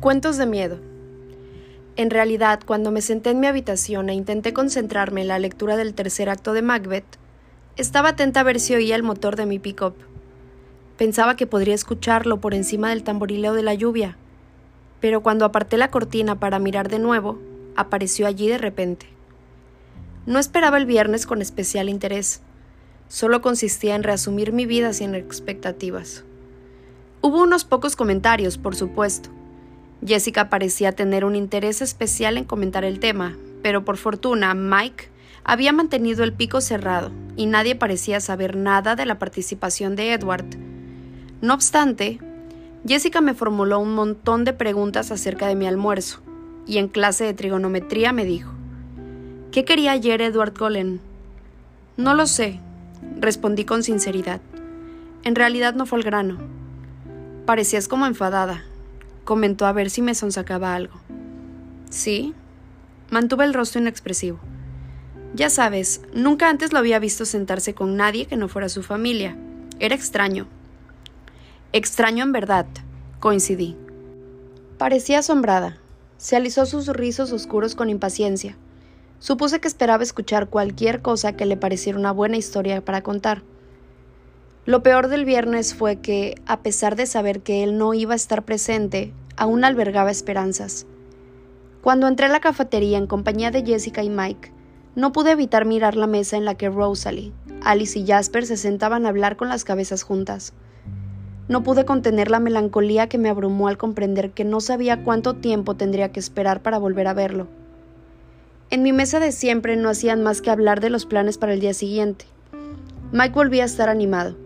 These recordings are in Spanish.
Cuentos de miedo. En realidad, cuando me senté en mi habitación e intenté concentrarme en la lectura del tercer acto de Macbeth, estaba atenta a ver si oía el motor de mi pick-up. Pensaba que podría escucharlo por encima del tamborileo de la lluvia, pero cuando aparté la cortina para mirar de nuevo, apareció allí de repente. No esperaba el viernes con especial interés, solo consistía en reasumir mi vida sin expectativas. Hubo unos pocos comentarios, por supuesto. Jessica parecía tener un interés especial en comentar el tema, pero por fortuna Mike había mantenido el pico cerrado y nadie parecía saber nada de la participación de Edward. No obstante, Jessica me formuló un montón de preguntas acerca de mi almuerzo, y en clase de trigonometría me dijo, ¿Qué quería ayer Edward Cullen? No lo sé, respondí con sinceridad. En realidad no fue el grano. Parecías como enfadada. Comentó a ver si me sonsacaba algo. Sí. Mantuve el rostro inexpresivo. Ya sabes, nunca antes lo había visto sentarse con nadie que no fuera su familia. Era extraño. Extraño en verdad, coincidí. Parecía asombrada. Se alisó sus rizos oscuros con impaciencia. Supuse que esperaba escuchar cualquier cosa que le pareciera una buena historia para contar. Lo peor del viernes fue que, a pesar de saber que él no iba a estar presente, aún albergaba esperanzas. Cuando entré a la cafetería en compañía de Jessica y Mike, no pude evitar mirar la mesa en la que Rosalie, Alice y Jasper se sentaban a hablar con las cabezas juntas. No pude contener la melancolía que me abrumó al comprender que no sabía cuánto tiempo tendría que esperar para volver a verlo. En mi mesa de siempre no hacían más que hablar de los planes para el día siguiente. Mike volvía a estar animado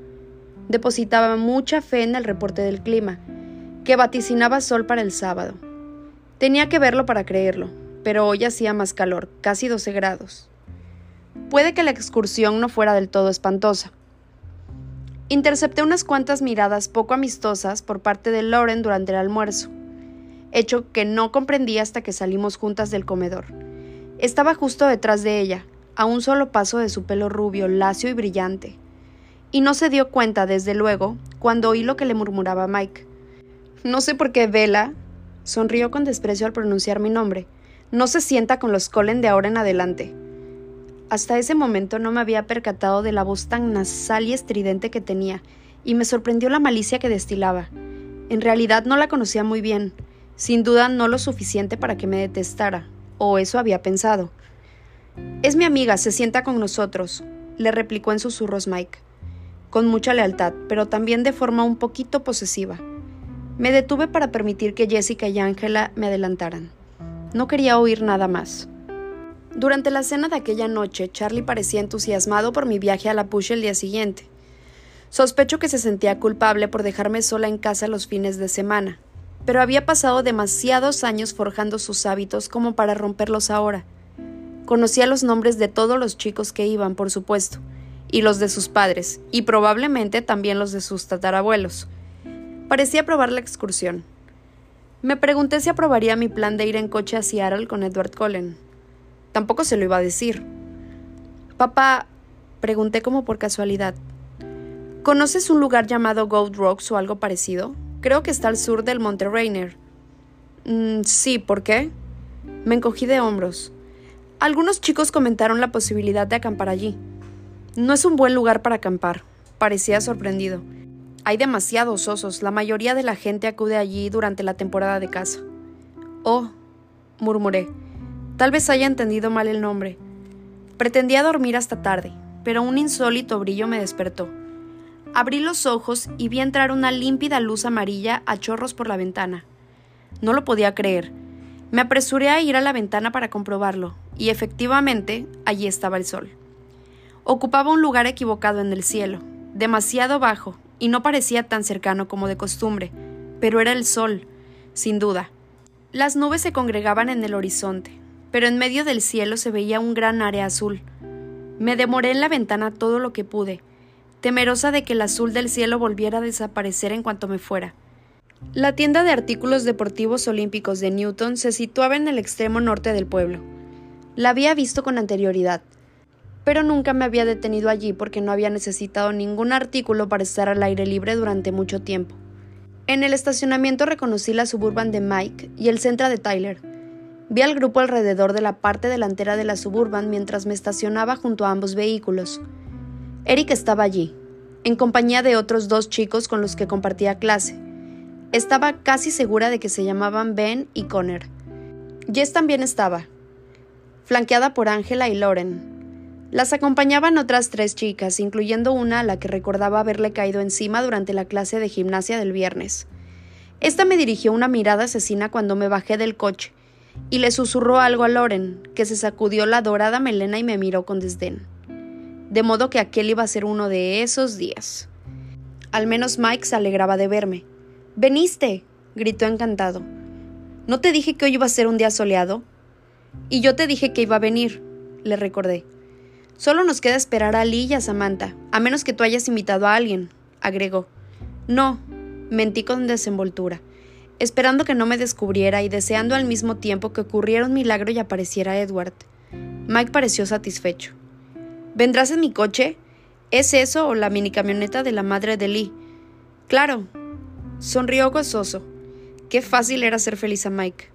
depositaba mucha fe en el reporte del clima, que vaticinaba sol para el sábado. Tenía que verlo para creerlo, pero hoy hacía más calor, casi 12 grados. Puede que la excursión no fuera del todo espantosa. Intercepté unas cuantas miradas poco amistosas por parte de Lauren durante el almuerzo, hecho que no comprendí hasta que salimos juntas del comedor. Estaba justo detrás de ella, a un solo paso de su pelo rubio, lacio y brillante y no se dio cuenta, desde luego, cuando oí lo que le murmuraba Mike. No sé por qué Vela sonrió con desprecio al pronunciar mi nombre. No se sienta con los Colen de ahora en adelante. Hasta ese momento no me había percatado de la voz tan nasal y estridente que tenía, y me sorprendió la malicia que destilaba. En realidad no la conocía muy bien, sin duda no lo suficiente para que me detestara, o eso había pensado. Es mi amiga, se sienta con nosotros, le replicó en susurros Mike con mucha lealtad, pero también de forma un poquito posesiva. Me detuve para permitir que Jessica y Angela me adelantaran. No quería oír nada más. Durante la cena de aquella noche, Charlie parecía entusiasmado por mi viaje a la Push el día siguiente. Sospecho que se sentía culpable por dejarme sola en casa los fines de semana, pero había pasado demasiados años forjando sus hábitos como para romperlos ahora. Conocía los nombres de todos los chicos que iban, por supuesto, y los de sus padres, y probablemente también los de sus tatarabuelos. Parecía aprobar la excursión. Me pregunté si aprobaría mi plan de ir en coche a Seattle con Edward Cullen. Tampoco se lo iba a decir. Papá, pregunté como por casualidad, ¿conoces un lugar llamado Gold Rocks o algo parecido? Creo que está al sur del Monte Rainer. Mm, sí, ¿por qué? Me encogí de hombros. Algunos chicos comentaron la posibilidad de acampar allí. No es un buen lugar para acampar, parecía sorprendido. Hay demasiados osos, la mayoría de la gente acude allí durante la temporada de caza. Oh, murmuré. Tal vez haya entendido mal el nombre. Pretendía dormir hasta tarde, pero un insólito brillo me despertó. Abrí los ojos y vi entrar una límpida luz amarilla a chorros por la ventana. No lo podía creer. Me apresuré a ir a la ventana para comprobarlo, y efectivamente allí estaba el sol. Ocupaba un lugar equivocado en el cielo, demasiado bajo, y no parecía tan cercano como de costumbre, pero era el sol, sin duda. Las nubes se congregaban en el horizonte, pero en medio del cielo se veía un gran área azul. Me demoré en la ventana todo lo que pude, temerosa de que el azul del cielo volviera a desaparecer en cuanto me fuera. La tienda de artículos deportivos olímpicos de Newton se situaba en el extremo norte del pueblo. La había visto con anterioridad, pero nunca me había detenido allí porque no había necesitado ningún artículo para estar al aire libre durante mucho tiempo. En el estacionamiento reconocí la suburban de Mike y el Centra de Tyler. Vi al grupo alrededor de la parte delantera de la suburban mientras me estacionaba junto a ambos vehículos. Eric estaba allí, en compañía de otros dos chicos con los que compartía clase. Estaba casi segura de que se llamaban Ben y Connor. Jess también estaba, flanqueada por Angela y Lauren. Las acompañaban otras tres chicas, incluyendo una a la que recordaba haberle caído encima durante la clase de gimnasia del viernes. Esta me dirigió una mirada asesina cuando me bajé del coche y le susurró algo a Lauren, que se sacudió la dorada melena y me miró con desdén. De modo que aquel iba a ser uno de esos días. Al menos Mike se alegraba de verme. ¡Veniste! gritó encantado. ¿No te dije que hoy iba a ser un día soleado? Y yo te dije que iba a venir, le recordé. Solo nos queda esperar a Lee y a Samantha, a menos que tú hayas invitado a alguien, agregó. No, mentí con desenvoltura, esperando que no me descubriera y deseando al mismo tiempo que ocurriera un milagro y apareciera Edward. Mike pareció satisfecho. ¿Vendrás en mi coche? ¿Es eso o la mini camioneta de la madre de Lee? Claro. Sonrió gozoso. Qué fácil era ser feliz a Mike.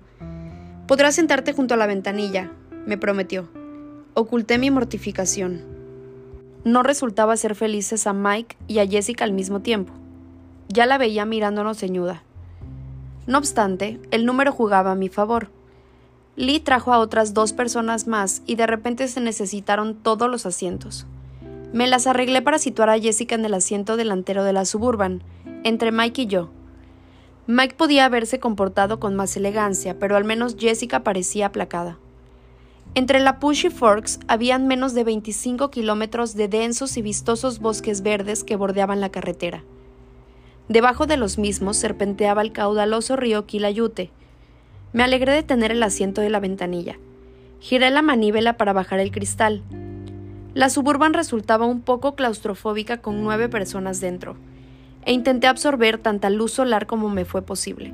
Podrás sentarte junto a la ventanilla, me prometió. Oculté mi mortificación. No resultaba ser felices a Mike y a Jessica al mismo tiempo. Ya la veía mirándonos ceñuda. No obstante, el número jugaba a mi favor. Lee trajo a otras dos personas más y de repente se necesitaron todos los asientos. Me las arreglé para situar a Jessica en el asiento delantero de la suburban, entre Mike y yo. Mike podía haberse comportado con más elegancia, pero al menos Jessica parecía aplacada. Entre la Pushy Forks habían menos de 25 kilómetros de densos y vistosos bosques verdes que bordeaban la carretera. Debajo de los mismos serpenteaba el caudaloso río Quilayute. Me alegré de tener el asiento de la ventanilla. Giré la manívela para bajar el cristal. La suburban resultaba un poco claustrofóbica con nueve personas dentro e intenté absorber tanta luz solar como me fue posible.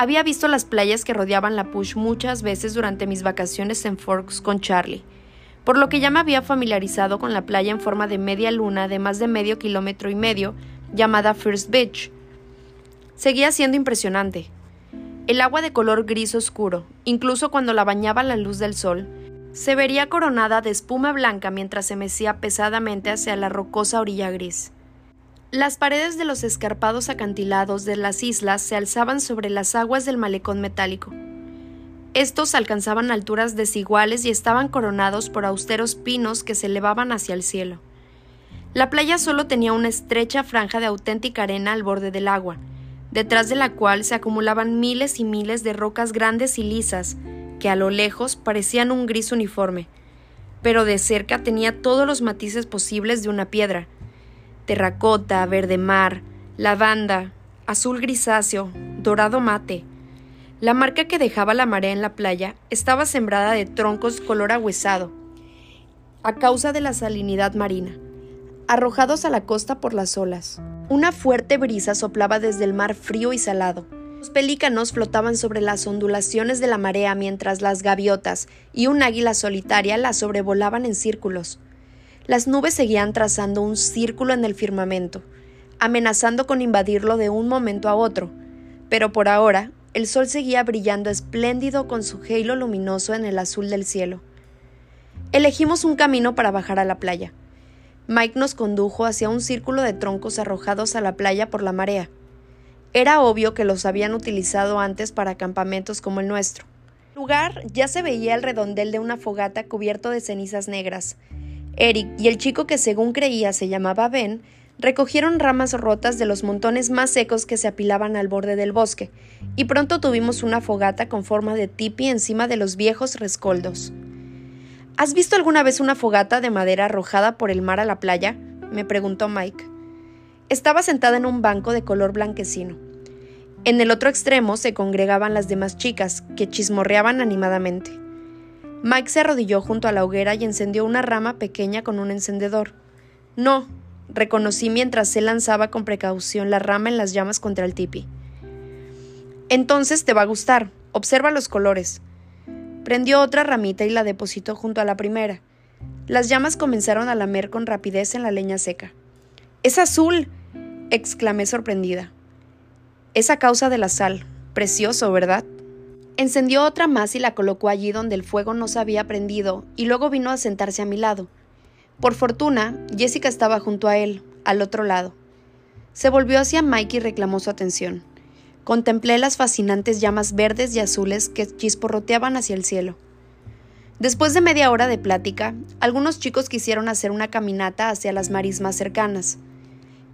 Había visto las playas que rodeaban la Push muchas veces durante mis vacaciones en Forks con Charlie, por lo que ya me había familiarizado con la playa en forma de media luna de más de medio kilómetro y medio, llamada First Beach. Seguía siendo impresionante. El agua de color gris oscuro, incluso cuando la bañaba la luz del sol, se vería coronada de espuma blanca mientras se mecía pesadamente hacia la rocosa orilla gris. Las paredes de los escarpados acantilados de las islas se alzaban sobre las aguas del malecón metálico. Estos alcanzaban alturas desiguales y estaban coronados por austeros pinos que se elevaban hacia el cielo. La playa solo tenía una estrecha franja de auténtica arena al borde del agua, detrás de la cual se acumulaban miles y miles de rocas grandes y lisas, que a lo lejos parecían un gris uniforme, pero de cerca tenía todos los matices posibles de una piedra, terracota, verde mar, lavanda, azul grisáceo, dorado mate. La marca que dejaba la marea en la playa estaba sembrada de troncos color ahuesado, a causa de la salinidad marina, arrojados a la costa por las olas. Una fuerte brisa soplaba desde el mar frío y salado. Los pelícanos flotaban sobre las ondulaciones de la marea mientras las gaviotas y un águila solitaria la sobrevolaban en círculos. Las nubes seguían trazando un círculo en el firmamento, amenazando con invadirlo de un momento a otro, pero por ahora el sol seguía brillando espléndido con su halo luminoso en el azul del cielo. Elegimos un camino para bajar a la playa. Mike nos condujo hacia un círculo de troncos arrojados a la playa por la marea. Era obvio que los habían utilizado antes para campamentos como el nuestro. El lugar ya se veía el redondel de una fogata cubierto de cenizas negras, Eric y el chico que según creía se llamaba Ben recogieron ramas rotas de los montones más secos que se apilaban al borde del bosque, y pronto tuvimos una fogata con forma de tipi encima de los viejos rescoldos. ¿Has visto alguna vez una fogata de madera arrojada por el mar a la playa? me preguntó Mike. Estaba sentada en un banco de color blanquecino. En el otro extremo se congregaban las demás chicas, que chismorreaban animadamente. Mike se arrodilló junto a la hoguera y encendió una rama pequeña con un encendedor. No, reconocí mientras él lanzaba con precaución la rama en las llamas contra el tipi. Entonces te va a gustar. Observa los colores. Prendió otra ramita y la depositó junto a la primera. Las llamas comenzaron a lamer con rapidez en la leña seca. ¡Es azul! exclamé sorprendida. Es a causa de la sal. Precioso, ¿verdad? Encendió otra más y la colocó allí donde el fuego no se había prendido, y luego vino a sentarse a mi lado. Por fortuna, Jessica estaba junto a él, al otro lado. Se volvió hacia Mike y reclamó su atención. Contemplé las fascinantes llamas verdes y azules que chisporroteaban hacia el cielo. Después de media hora de plática, algunos chicos quisieron hacer una caminata hacia las marismas cercanas.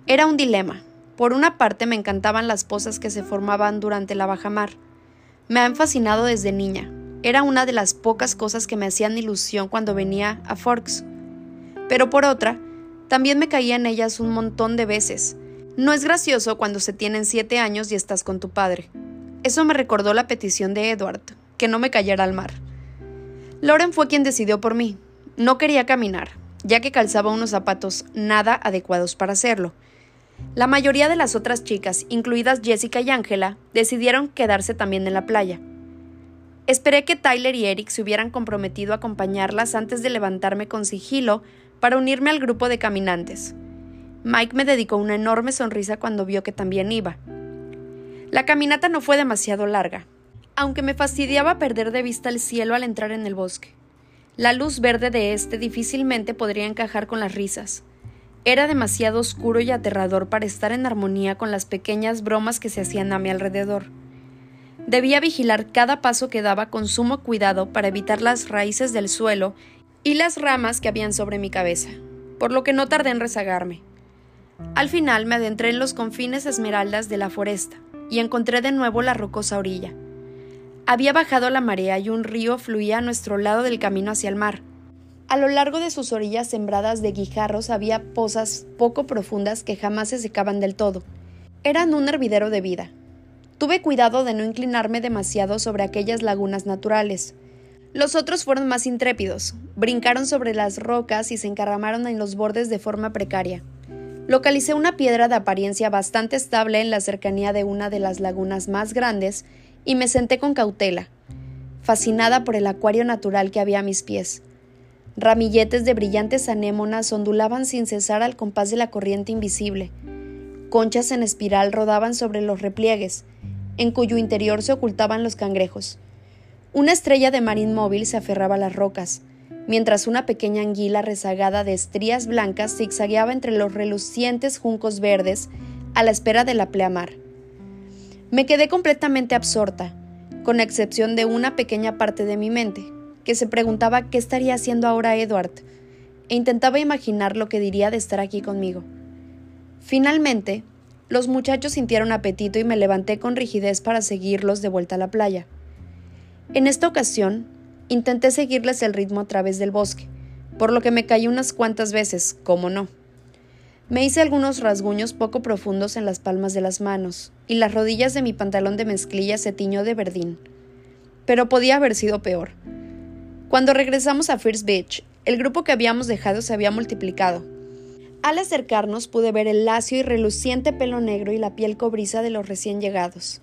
Era un dilema. Por una parte me encantaban las pozas que se formaban durante la bajamar. Me han fascinado desde niña. Era una de las pocas cosas que me hacían ilusión cuando venía a Forks. Pero por otra, también me caía en ellas un montón de veces. No es gracioso cuando se tienen siete años y estás con tu padre. Eso me recordó la petición de Edward, que no me cayera al mar. Lauren fue quien decidió por mí. No quería caminar, ya que calzaba unos zapatos nada adecuados para hacerlo. La mayoría de las otras chicas, incluidas Jessica y Angela, decidieron quedarse también en la playa. Esperé que Tyler y Eric se hubieran comprometido a acompañarlas antes de levantarme con sigilo para unirme al grupo de caminantes. Mike me dedicó una enorme sonrisa cuando vio que también iba. La caminata no fue demasiado larga, aunque me fastidiaba perder de vista el cielo al entrar en el bosque. La luz verde de este difícilmente podría encajar con las risas. Era demasiado oscuro y aterrador para estar en armonía con las pequeñas bromas que se hacían a mi alrededor. Debía vigilar cada paso que daba con sumo cuidado para evitar las raíces del suelo y las ramas que habían sobre mi cabeza, por lo que no tardé en rezagarme. Al final me adentré en los confines esmeraldas de la foresta y encontré de nuevo la rocosa orilla. Había bajado la marea y un río fluía a nuestro lado del camino hacia el mar. A lo largo de sus orillas sembradas de guijarros había pozas poco profundas que jamás se secaban del todo. Eran un hervidero de vida. Tuve cuidado de no inclinarme demasiado sobre aquellas lagunas naturales. Los otros fueron más intrépidos, brincaron sobre las rocas y se encarramaron en los bordes de forma precaria. Localicé una piedra de apariencia bastante estable en la cercanía de una de las lagunas más grandes y me senté con cautela, fascinada por el acuario natural que había a mis pies. Ramilletes de brillantes anémonas ondulaban sin cesar al compás de la corriente invisible. Conchas en espiral rodaban sobre los repliegues, en cuyo interior se ocultaban los cangrejos. Una estrella de mar inmóvil se aferraba a las rocas, mientras una pequeña anguila rezagada de estrías blancas zigzagueaba entre los relucientes juncos verdes a la espera de la pleamar. Me quedé completamente absorta, con excepción de una pequeña parte de mi mente, que se preguntaba qué estaría haciendo ahora Edward, e intentaba imaginar lo que diría de estar aquí conmigo. Finalmente, los muchachos sintieron apetito y me levanté con rigidez para seguirlos de vuelta a la playa. En esta ocasión, intenté seguirles el ritmo a través del bosque, por lo que me caí unas cuantas veces, como no. Me hice algunos rasguños poco profundos en las palmas de las manos, y las rodillas de mi pantalón de mezclilla se tiñó de verdín. Pero podía haber sido peor. Cuando regresamos a First Beach, el grupo que habíamos dejado se había multiplicado. Al acercarnos pude ver el lacio y reluciente pelo negro y la piel cobriza de los recién llegados.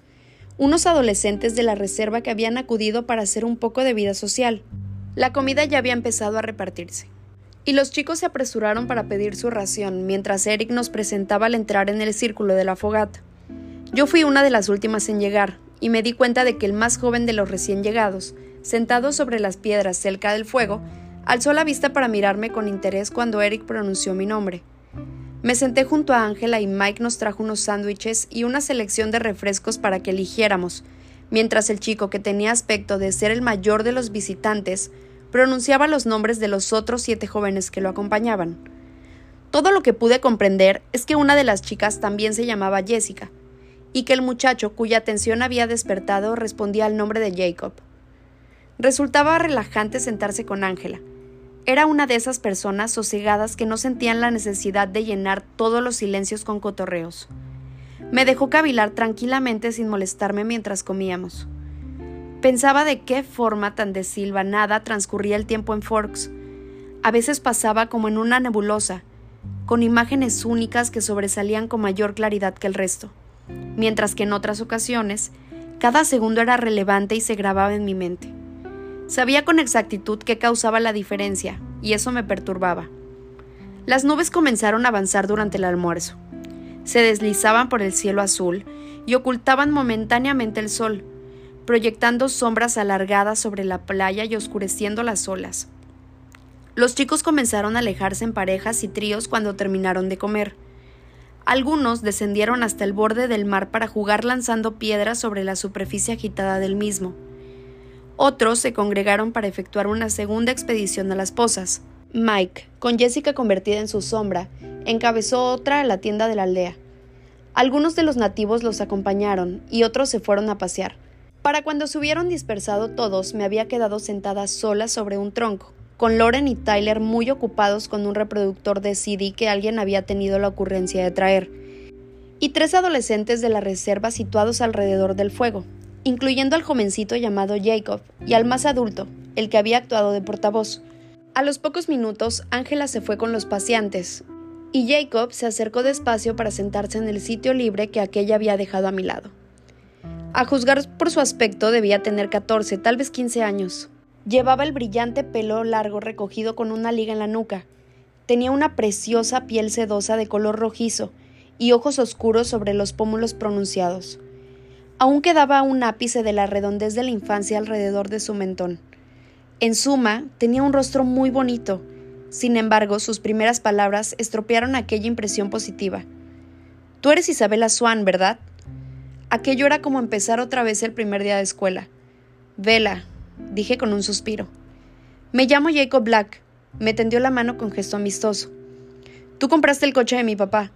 Unos adolescentes de la reserva que habían acudido para hacer un poco de vida social. La comida ya había empezado a repartirse y los chicos se apresuraron para pedir su ración mientras Eric nos presentaba al entrar en el círculo de la fogata. Yo fui una de las últimas en llegar y me di cuenta de que el más joven de los recién llegados, sentado sobre las piedras cerca del fuego, alzó la vista para mirarme con interés cuando Eric pronunció mi nombre. Me senté junto a Ángela y Mike nos trajo unos sándwiches y una selección de refrescos para que eligiéramos, mientras el chico que tenía aspecto de ser el mayor de los visitantes pronunciaba los nombres de los otros siete jóvenes que lo acompañaban. Todo lo que pude comprender es que una de las chicas también se llamaba Jessica, y que el muchacho cuya atención había despertado respondía al nombre de Jacob. Resultaba relajante sentarse con Ángela. Era una de esas personas sosegadas que no sentían la necesidad de llenar todos los silencios con cotorreos. Me dejó cavilar tranquilamente sin molestarme mientras comíamos. Pensaba de qué forma tan desilvanada transcurría el tiempo en Forks. A veces pasaba como en una nebulosa, con imágenes únicas que sobresalían con mayor claridad que el resto, mientras que en otras ocasiones cada segundo era relevante y se grababa en mi mente. Sabía con exactitud qué causaba la diferencia, y eso me perturbaba. Las nubes comenzaron a avanzar durante el almuerzo. Se deslizaban por el cielo azul y ocultaban momentáneamente el sol, proyectando sombras alargadas sobre la playa y oscureciendo las olas. Los chicos comenzaron a alejarse en parejas y tríos cuando terminaron de comer. Algunos descendieron hasta el borde del mar para jugar lanzando piedras sobre la superficie agitada del mismo. Otros se congregaron para efectuar una segunda expedición a las pozas. Mike, con Jessica convertida en su sombra, encabezó otra a la tienda de la aldea. Algunos de los nativos los acompañaron y otros se fueron a pasear. Para cuando se hubieron dispersado todos, me había quedado sentada sola sobre un tronco, con Loren y Tyler muy ocupados con un reproductor de CD que alguien había tenido la ocurrencia de traer, y tres adolescentes de la reserva situados alrededor del fuego, incluyendo al jovencito llamado Jacob y al más adulto, el que había actuado de portavoz. A los pocos minutos, Ángela se fue con los paseantes, y Jacob se acercó despacio para sentarse en el sitio libre que aquella había dejado a mi lado. A juzgar por su aspecto debía tener 14, tal vez 15 años. Llevaba el brillante pelo largo recogido con una liga en la nuca. Tenía una preciosa piel sedosa de color rojizo y ojos oscuros sobre los pómulos pronunciados. Aún quedaba un ápice de la redondez de la infancia alrededor de su mentón. En suma, tenía un rostro muy bonito. Sin embargo, sus primeras palabras estropearon aquella impresión positiva. Tú eres Isabela Swan, ¿verdad? Aquello era como empezar otra vez el primer día de escuela. Vela, dije con un suspiro. Me llamo Jacob Black. Me tendió la mano con gesto amistoso. Tú compraste el coche de mi papá.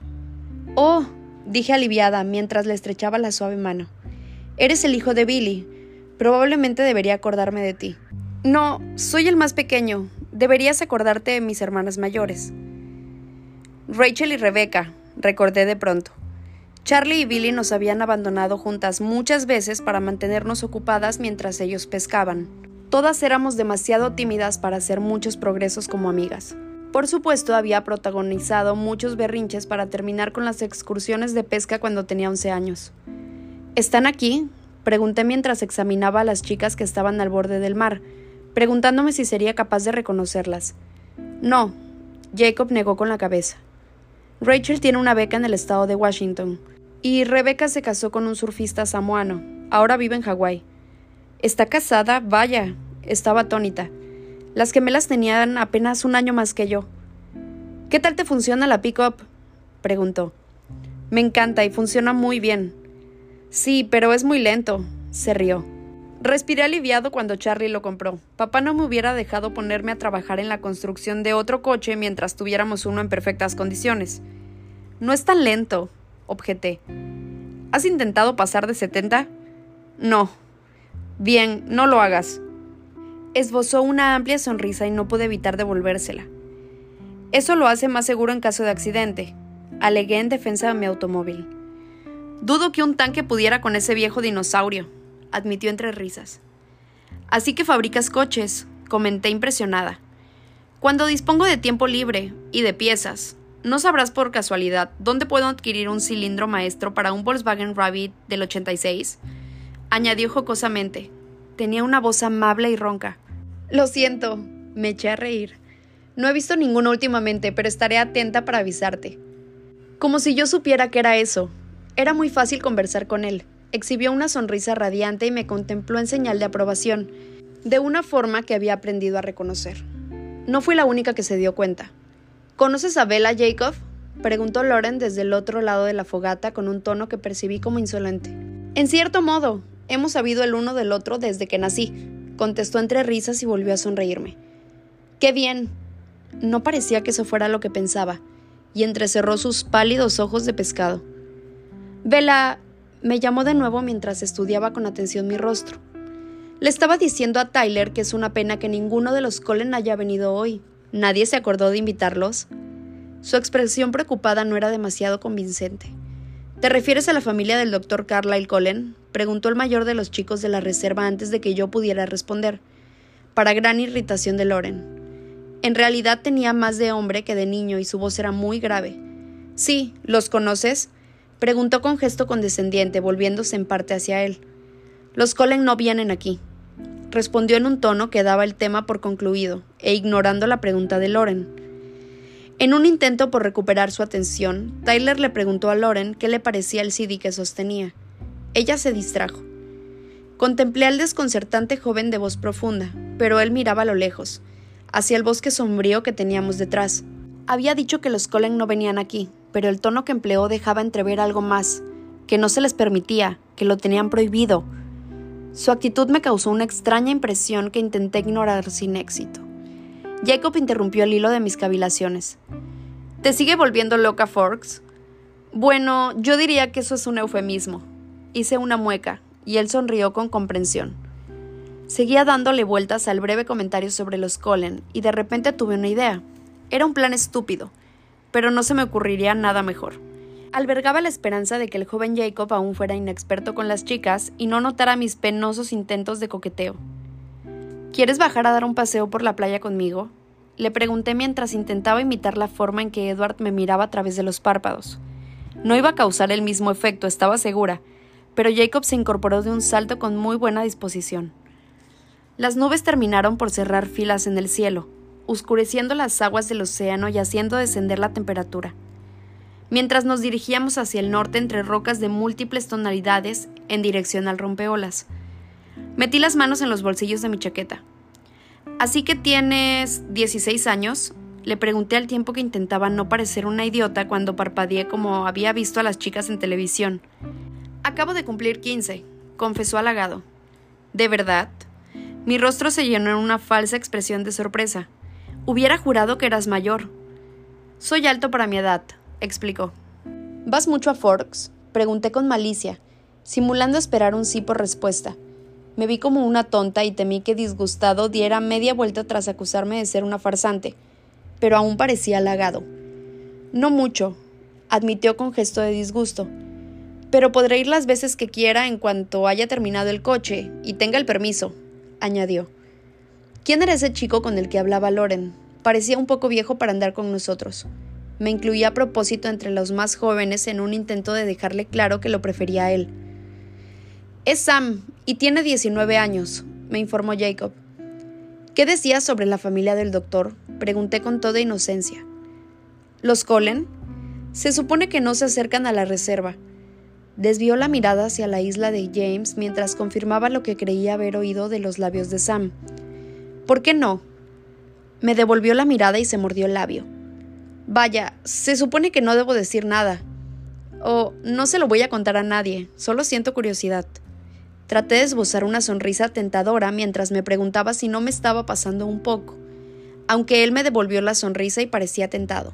Oh, dije aliviada mientras le estrechaba la suave mano. Eres el hijo de Billy. Probablemente debería acordarme de ti. No, soy el más pequeño. Deberías acordarte de mis hermanas mayores. Rachel y Rebecca, recordé de pronto. Charlie y Billy nos habían abandonado juntas muchas veces para mantenernos ocupadas mientras ellos pescaban. Todas éramos demasiado tímidas para hacer muchos progresos como amigas. Por supuesto, había protagonizado muchos berrinches para terminar con las excursiones de pesca cuando tenía 11 años. ¿Están aquí? Pregunté mientras examinaba a las chicas que estaban al borde del mar, preguntándome si sería capaz de reconocerlas. No, Jacob negó con la cabeza. Rachel tiene una beca en el estado de Washington. Y Rebeca se casó con un surfista samoano. Ahora vive en Hawái. ¿Está casada? Vaya. Estaba atónita. Las gemelas tenían apenas un año más que yo. ¿Qué tal te funciona la pick-up? preguntó. Me encanta y funciona muy bien. Sí, pero es muy lento, se rió. Respiré aliviado cuando Charlie lo compró. Papá no me hubiera dejado ponerme a trabajar en la construcción de otro coche mientras tuviéramos uno en perfectas condiciones. No es tan lento, objeté. ¿Has intentado pasar de 70? No. Bien, no lo hagas. Esbozó una amplia sonrisa y no pude evitar devolvérsela. Eso lo hace más seguro en caso de accidente, alegué en defensa de mi automóvil. Dudo que un tanque pudiera con ese viejo dinosaurio, admitió entre risas. Así que fabricas coches, comenté impresionada. Cuando dispongo de tiempo libre y de piezas, ¿No sabrás por casualidad dónde puedo adquirir un cilindro maestro para un Volkswagen Rabbit del 86? Añadió jocosamente. Tenía una voz amable y ronca. Lo siento, me eché a reír. No he visto ninguno últimamente, pero estaré atenta para avisarte. Como si yo supiera que era eso. Era muy fácil conversar con él. Exhibió una sonrisa radiante y me contempló en señal de aprobación, de una forma que había aprendido a reconocer. No fui la única que se dio cuenta. ¿Conoces a Bella Jacob? preguntó Loren desde el otro lado de la fogata con un tono que percibí como insolente. En cierto modo, hemos sabido el uno del otro desde que nací, contestó entre risas y volvió a sonreírme. ¡Qué bien! No parecía que eso fuera lo que pensaba, y entrecerró sus pálidos ojos de pescado. Vela me llamó de nuevo mientras estudiaba con atención mi rostro. Le estaba diciendo a Tyler que es una pena que ninguno de los Colen haya venido hoy, ¿Nadie se acordó de invitarlos? Su expresión preocupada no era demasiado convincente. ¿Te refieres a la familia del doctor Carlyle Cullen? preguntó el mayor de los chicos de la reserva antes de que yo pudiera responder, para gran irritación de Loren. En realidad tenía más de hombre que de niño y su voz era muy grave. Sí, ¿los conoces? Preguntó con gesto condescendiente, volviéndose en parte hacia él. Los Cullen no vienen aquí respondió en un tono que daba el tema por concluido, e ignorando la pregunta de Loren. En un intento por recuperar su atención, Tyler le preguntó a Lauren qué le parecía el CD que sostenía. Ella se distrajo. Contemplé al desconcertante joven de voz profunda, pero él miraba a lo lejos, hacia el bosque sombrío que teníamos detrás. Había dicho que los Colen no venían aquí, pero el tono que empleó dejaba entrever algo más, que no se les permitía, que lo tenían prohibido. Su actitud me causó una extraña impresión que intenté ignorar sin éxito. Jacob interrumpió el hilo de mis cavilaciones. ¿Te sigue volviendo loca, Forks? Bueno, yo diría que eso es un eufemismo. Hice una mueca, y él sonrió con comprensión. Seguía dándole vueltas al breve comentario sobre los Colen, y de repente tuve una idea. Era un plan estúpido, pero no se me ocurriría nada mejor. Albergaba la esperanza de que el joven Jacob aún fuera inexperto con las chicas y no notara mis penosos intentos de coqueteo. ¿Quieres bajar a dar un paseo por la playa conmigo? Le pregunté mientras intentaba imitar la forma en que Edward me miraba a través de los párpados. No iba a causar el mismo efecto, estaba segura, pero Jacob se incorporó de un salto con muy buena disposición. Las nubes terminaron por cerrar filas en el cielo, oscureciendo las aguas del océano y haciendo descender la temperatura mientras nos dirigíamos hacia el norte entre rocas de múltiples tonalidades en dirección al rompeolas. Metí las manos en los bolsillos de mi chaqueta. ¿Así que tienes 16 años? Le pregunté al tiempo que intentaba no parecer una idiota cuando parpadeé como había visto a las chicas en televisión. Acabo de cumplir 15, confesó halagado. ¿De verdad? Mi rostro se llenó en una falsa expresión de sorpresa. Hubiera jurado que eras mayor. Soy alto para mi edad, explicó. ¿Vas mucho a Forks? Pregunté con malicia, simulando esperar un sí por respuesta. Me vi como una tonta y temí que disgustado diera media vuelta tras acusarme de ser una farsante, pero aún parecía halagado. No mucho, admitió con gesto de disgusto, pero podré ir las veces que quiera en cuanto haya terminado el coche y tenga el permiso, añadió. ¿Quién era ese chico con el que hablaba Loren? Parecía un poco viejo para andar con nosotros. Me incluí a propósito entre los más jóvenes en un intento de dejarle claro que lo prefería a él. Es Sam y tiene 19 años, me informó Jacob. ¿Qué decías sobre la familia del doctor? Pregunté con toda inocencia. ¿Los Colen? Se supone que no se acercan a la reserva. Desvió la mirada hacia la isla de James mientras confirmaba lo que creía haber oído de los labios de Sam. ¿Por qué no? Me devolvió la mirada y se mordió el labio. Vaya, se supone que no debo decir nada. O no se lo voy a contar a nadie, solo siento curiosidad. Traté de esbozar una sonrisa tentadora mientras me preguntaba si no me estaba pasando un poco, aunque él me devolvió la sonrisa y parecía tentado.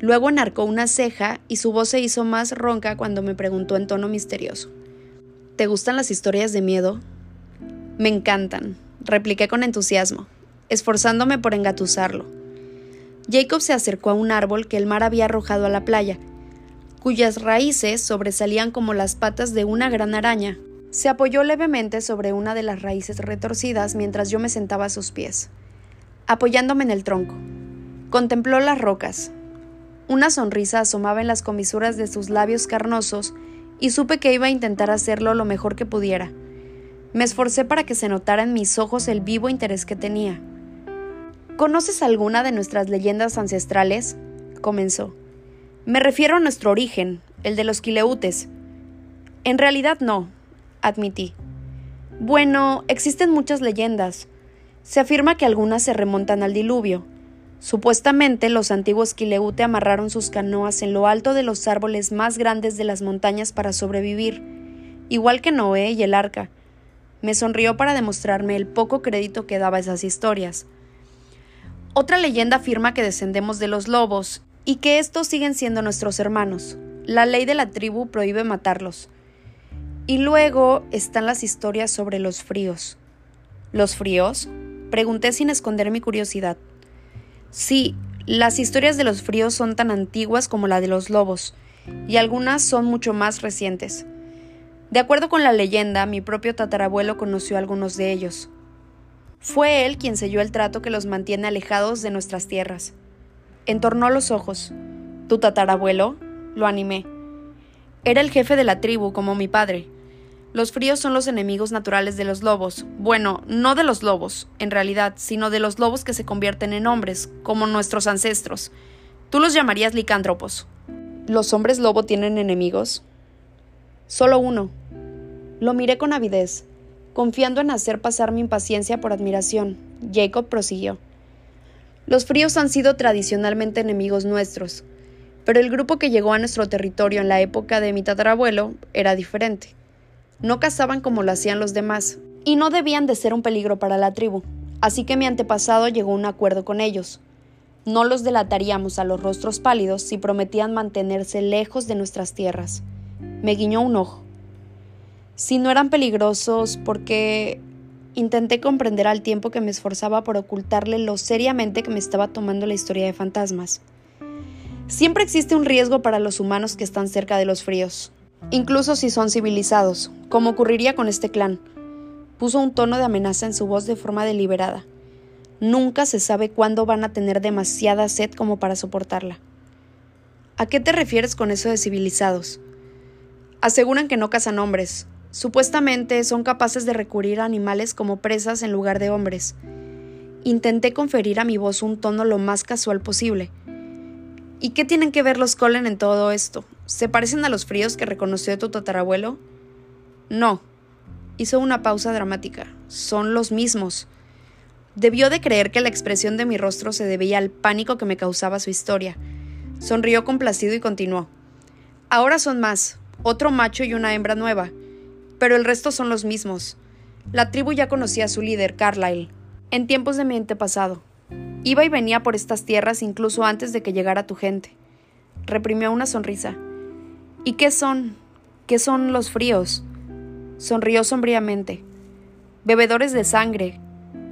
Luego enarcó una ceja y su voz se hizo más ronca cuando me preguntó en tono misterioso. ¿Te gustan las historias de miedo? Me encantan, repliqué con entusiasmo, esforzándome por engatusarlo. Jacob se acercó a un árbol que el mar había arrojado a la playa, cuyas raíces sobresalían como las patas de una gran araña. Se apoyó levemente sobre una de las raíces retorcidas mientras yo me sentaba a sus pies, apoyándome en el tronco. Contempló las rocas. Una sonrisa asomaba en las comisuras de sus labios carnosos y supe que iba a intentar hacerlo lo mejor que pudiera. Me esforcé para que se notara en mis ojos el vivo interés que tenía. ¿Conoces alguna de nuestras leyendas ancestrales? comenzó. Me refiero a nuestro origen, el de los Quileutes. En realidad no, admití. Bueno, existen muchas leyendas. Se afirma que algunas se remontan al diluvio. Supuestamente los antiguos Quileute amarraron sus canoas en lo alto de los árboles más grandes de las montañas para sobrevivir, igual que Noé y el arca. Me sonrió para demostrarme el poco crédito que daba esas historias. Otra leyenda afirma que descendemos de los lobos y que estos siguen siendo nuestros hermanos. La ley de la tribu prohíbe matarlos. Y luego están las historias sobre los fríos. ¿Los fríos? Pregunté sin esconder mi curiosidad. Sí, las historias de los fríos son tan antiguas como la de los lobos, y algunas son mucho más recientes. De acuerdo con la leyenda, mi propio tatarabuelo conoció a algunos de ellos. Fue él quien selló el trato que los mantiene alejados de nuestras tierras. Entornó los ojos. ¿Tu tatarabuelo? Lo animé. Era el jefe de la tribu, como mi padre. Los fríos son los enemigos naturales de los lobos. Bueno, no de los lobos, en realidad, sino de los lobos que se convierten en hombres, como nuestros ancestros. Tú los llamarías licántropos. ¿Los hombres lobo tienen enemigos? Solo uno. Lo miré con avidez, confiando en hacer pasar mi impaciencia por admiración. Jacob prosiguió. Los fríos han sido tradicionalmente enemigos nuestros, pero el grupo que llegó a nuestro territorio en la época de mi tatarabuelo era diferente. No cazaban como lo hacían los demás, y no debían de ser un peligro para la tribu, así que mi antepasado llegó a un acuerdo con ellos. No los delataríamos a los rostros pálidos si prometían mantenerse lejos de nuestras tierras. Me guiñó un ojo. Si no eran peligrosos, porque intenté comprender al tiempo que me esforzaba por ocultarle lo seriamente que me estaba tomando la historia de fantasmas. Siempre existe un riesgo para los humanos que están cerca de los fríos, incluso si son civilizados, como ocurriría con este clan. Puso un tono de amenaza en su voz de forma deliberada. Nunca se sabe cuándo van a tener demasiada sed como para soportarla. ¿A qué te refieres con eso de civilizados? Aseguran que no cazan hombres, Supuestamente son capaces de recurrir a animales como presas en lugar de hombres. Intenté conferir a mi voz un tono lo más casual posible. ¿Y qué tienen que ver los Colen en todo esto? ¿Se parecen a los fríos que reconoció tu tatarabuelo? No. Hizo una pausa dramática. Son los mismos. Debió de creer que la expresión de mi rostro se debía al pánico que me causaba su historia. Sonrió complacido y continuó. Ahora son más, otro macho y una hembra nueva pero el resto son los mismos. La tribu ya conocía a su líder, Carlyle, en tiempos de mi antepasado. Iba y venía por estas tierras incluso antes de que llegara tu gente. Reprimió una sonrisa. ¿Y qué son? ¿Qué son los fríos? Sonrió sombríamente. Bebedores de sangre,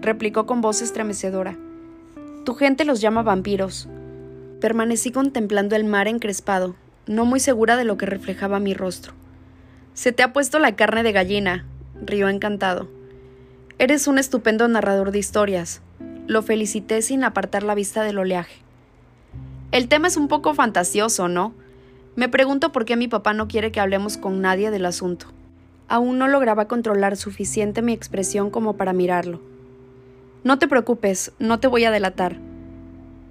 replicó con voz estremecedora. Tu gente los llama vampiros. Permanecí contemplando el mar encrespado, no muy segura de lo que reflejaba mi rostro. Se te ha puesto la carne de gallina, rió encantado. Eres un estupendo narrador de historias. Lo felicité sin apartar la vista del oleaje. El tema es un poco fantasioso, ¿no? Me pregunto por qué mi papá no quiere que hablemos con nadie del asunto. Aún no lograba controlar suficiente mi expresión como para mirarlo. No te preocupes, no te voy a delatar.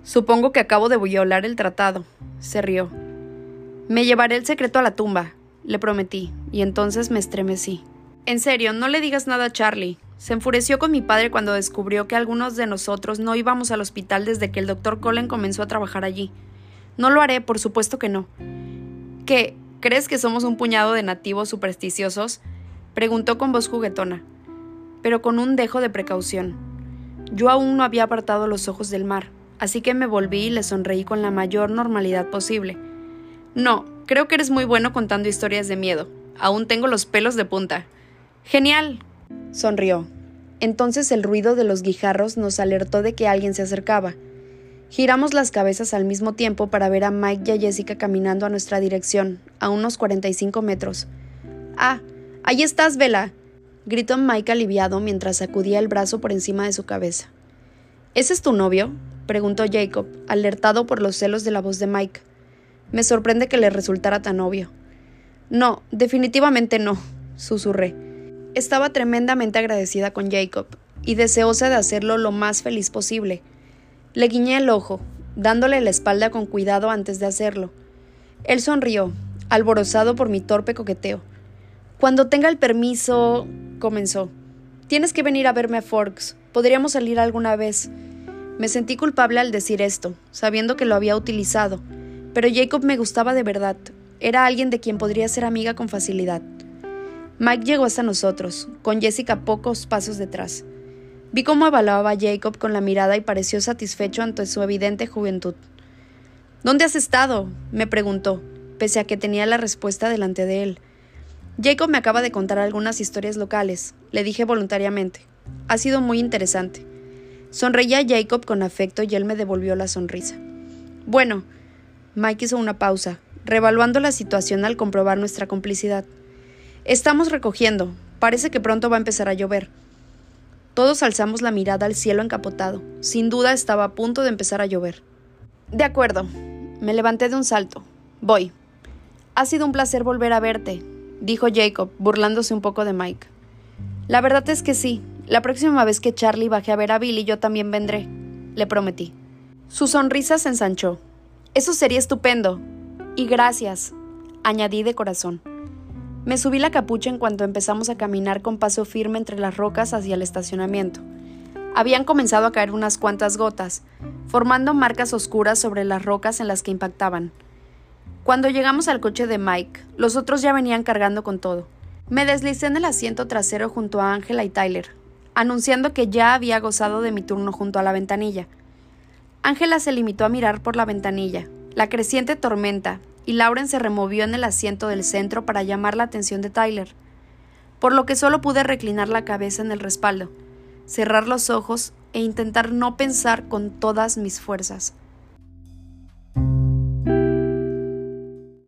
Supongo que acabo de violar el tratado. Se rió. Me llevaré el secreto a la tumba, le prometí, y entonces me estremecí. En serio, no le digas nada a Charlie. Se enfureció con mi padre cuando descubrió que algunos de nosotros no íbamos al hospital desde que el doctor Colin comenzó a trabajar allí. No lo haré, por supuesto que no. ¿Qué? ¿Crees que somos un puñado de nativos supersticiosos? preguntó con voz juguetona, pero con un dejo de precaución. Yo aún no había apartado los ojos del mar, así que me volví y le sonreí con la mayor normalidad posible. No, Creo que eres muy bueno contando historias de miedo. Aún tengo los pelos de punta. Genial. Sonrió. Entonces el ruido de los guijarros nos alertó de que alguien se acercaba. Giramos las cabezas al mismo tiempo para ver a Mike y a Jessica caminando a nuestra dirección, a unos 45 metros. Ah, ahí estás, Vela, gritó Mike aliviado mientras sacudía el brazo por encima de su cabeza. ¿Ese es tu novio? preguntó Jacob, alertado por los celos de la voz de Mike. Me sorprende que le resultara tan obvio. No, definitivamente no, susurré. Estaba tremendamente agradecida con Jacob y deseosa de hacerlo lo más feliz posible. Le guiñé el ojo, dándole la espalda con cuidado antes de hacerlo. Él sonrió, alborozado por mi torpe coqueteo. Cuando tenga el permiso, comenzó. Tienes que venir a verme a Forks. Podríamos salir alguna vez. Me sentí culpable al decir esto, sabiendo que lo había utilizado pero Jacob me gustaba de verdad. Era alguien de quien podría ser amiga con facilidad. Mike llegó hasta nosotros, con Jessica pocos pasos detrás. Vi cómo evaluaba a Jacob con la mirada y pareció satisfecho ante su evidente juventud. ¿Dónde has estado? me preguntó, pese a que tenía la respuesta delante de él. Jacob me acaba de contar algunas historias locales, le dije voluntariamente. Ha sido muy interesante. Sonreía a Jacob con afecto y él me devolvió la sonrisa. Bueno, Mike hizo una pausa, revaluando la situación al comprobar nuestra complicidad. Estamos recogiendo. Parece que pronto va a empezar a llover. Todos alzamos la mirada al cielo encapotado. Sin duda estaba a punto de empezar a llover. De acuerdo. Me levanté de un salto. Voy. Ha sido un placer volver a verte, dijo Jacob, burlándose un poco de Mike. La verdad es que sí. La próxima vez que Charlie baje a ver a Billy yo también vendré, le prometí. Su sonrisa se ensanchó. Eso sería estupendo. Y gracias, añadí de corazón. Me subí la capucha en cuanto empezamos a caminar con paso firme entre las rocas hacia el estacionamiento. Habían comenzado a caer unas cuantas gotas, formando marcas oscuras sobre las rocas en las que impactaban. Cuando llegamos al coche de Mike, los otros ya venían cargando con todo. Me deslicé en el asiento trasero junto a Ángela y Tyler, anunciando que ya había gozado de mi turno junto a la ventanilla. Ángela se limitó a mirar por la ventanilla, la creciente tormenta, y Lauren se removió en el asiento del centro para llamar la atención de Tyler, por lo que solo pude reclinar la cabeza en el respaldo, cerrar los ojos e intentar no pensar con todas mis fuerzas.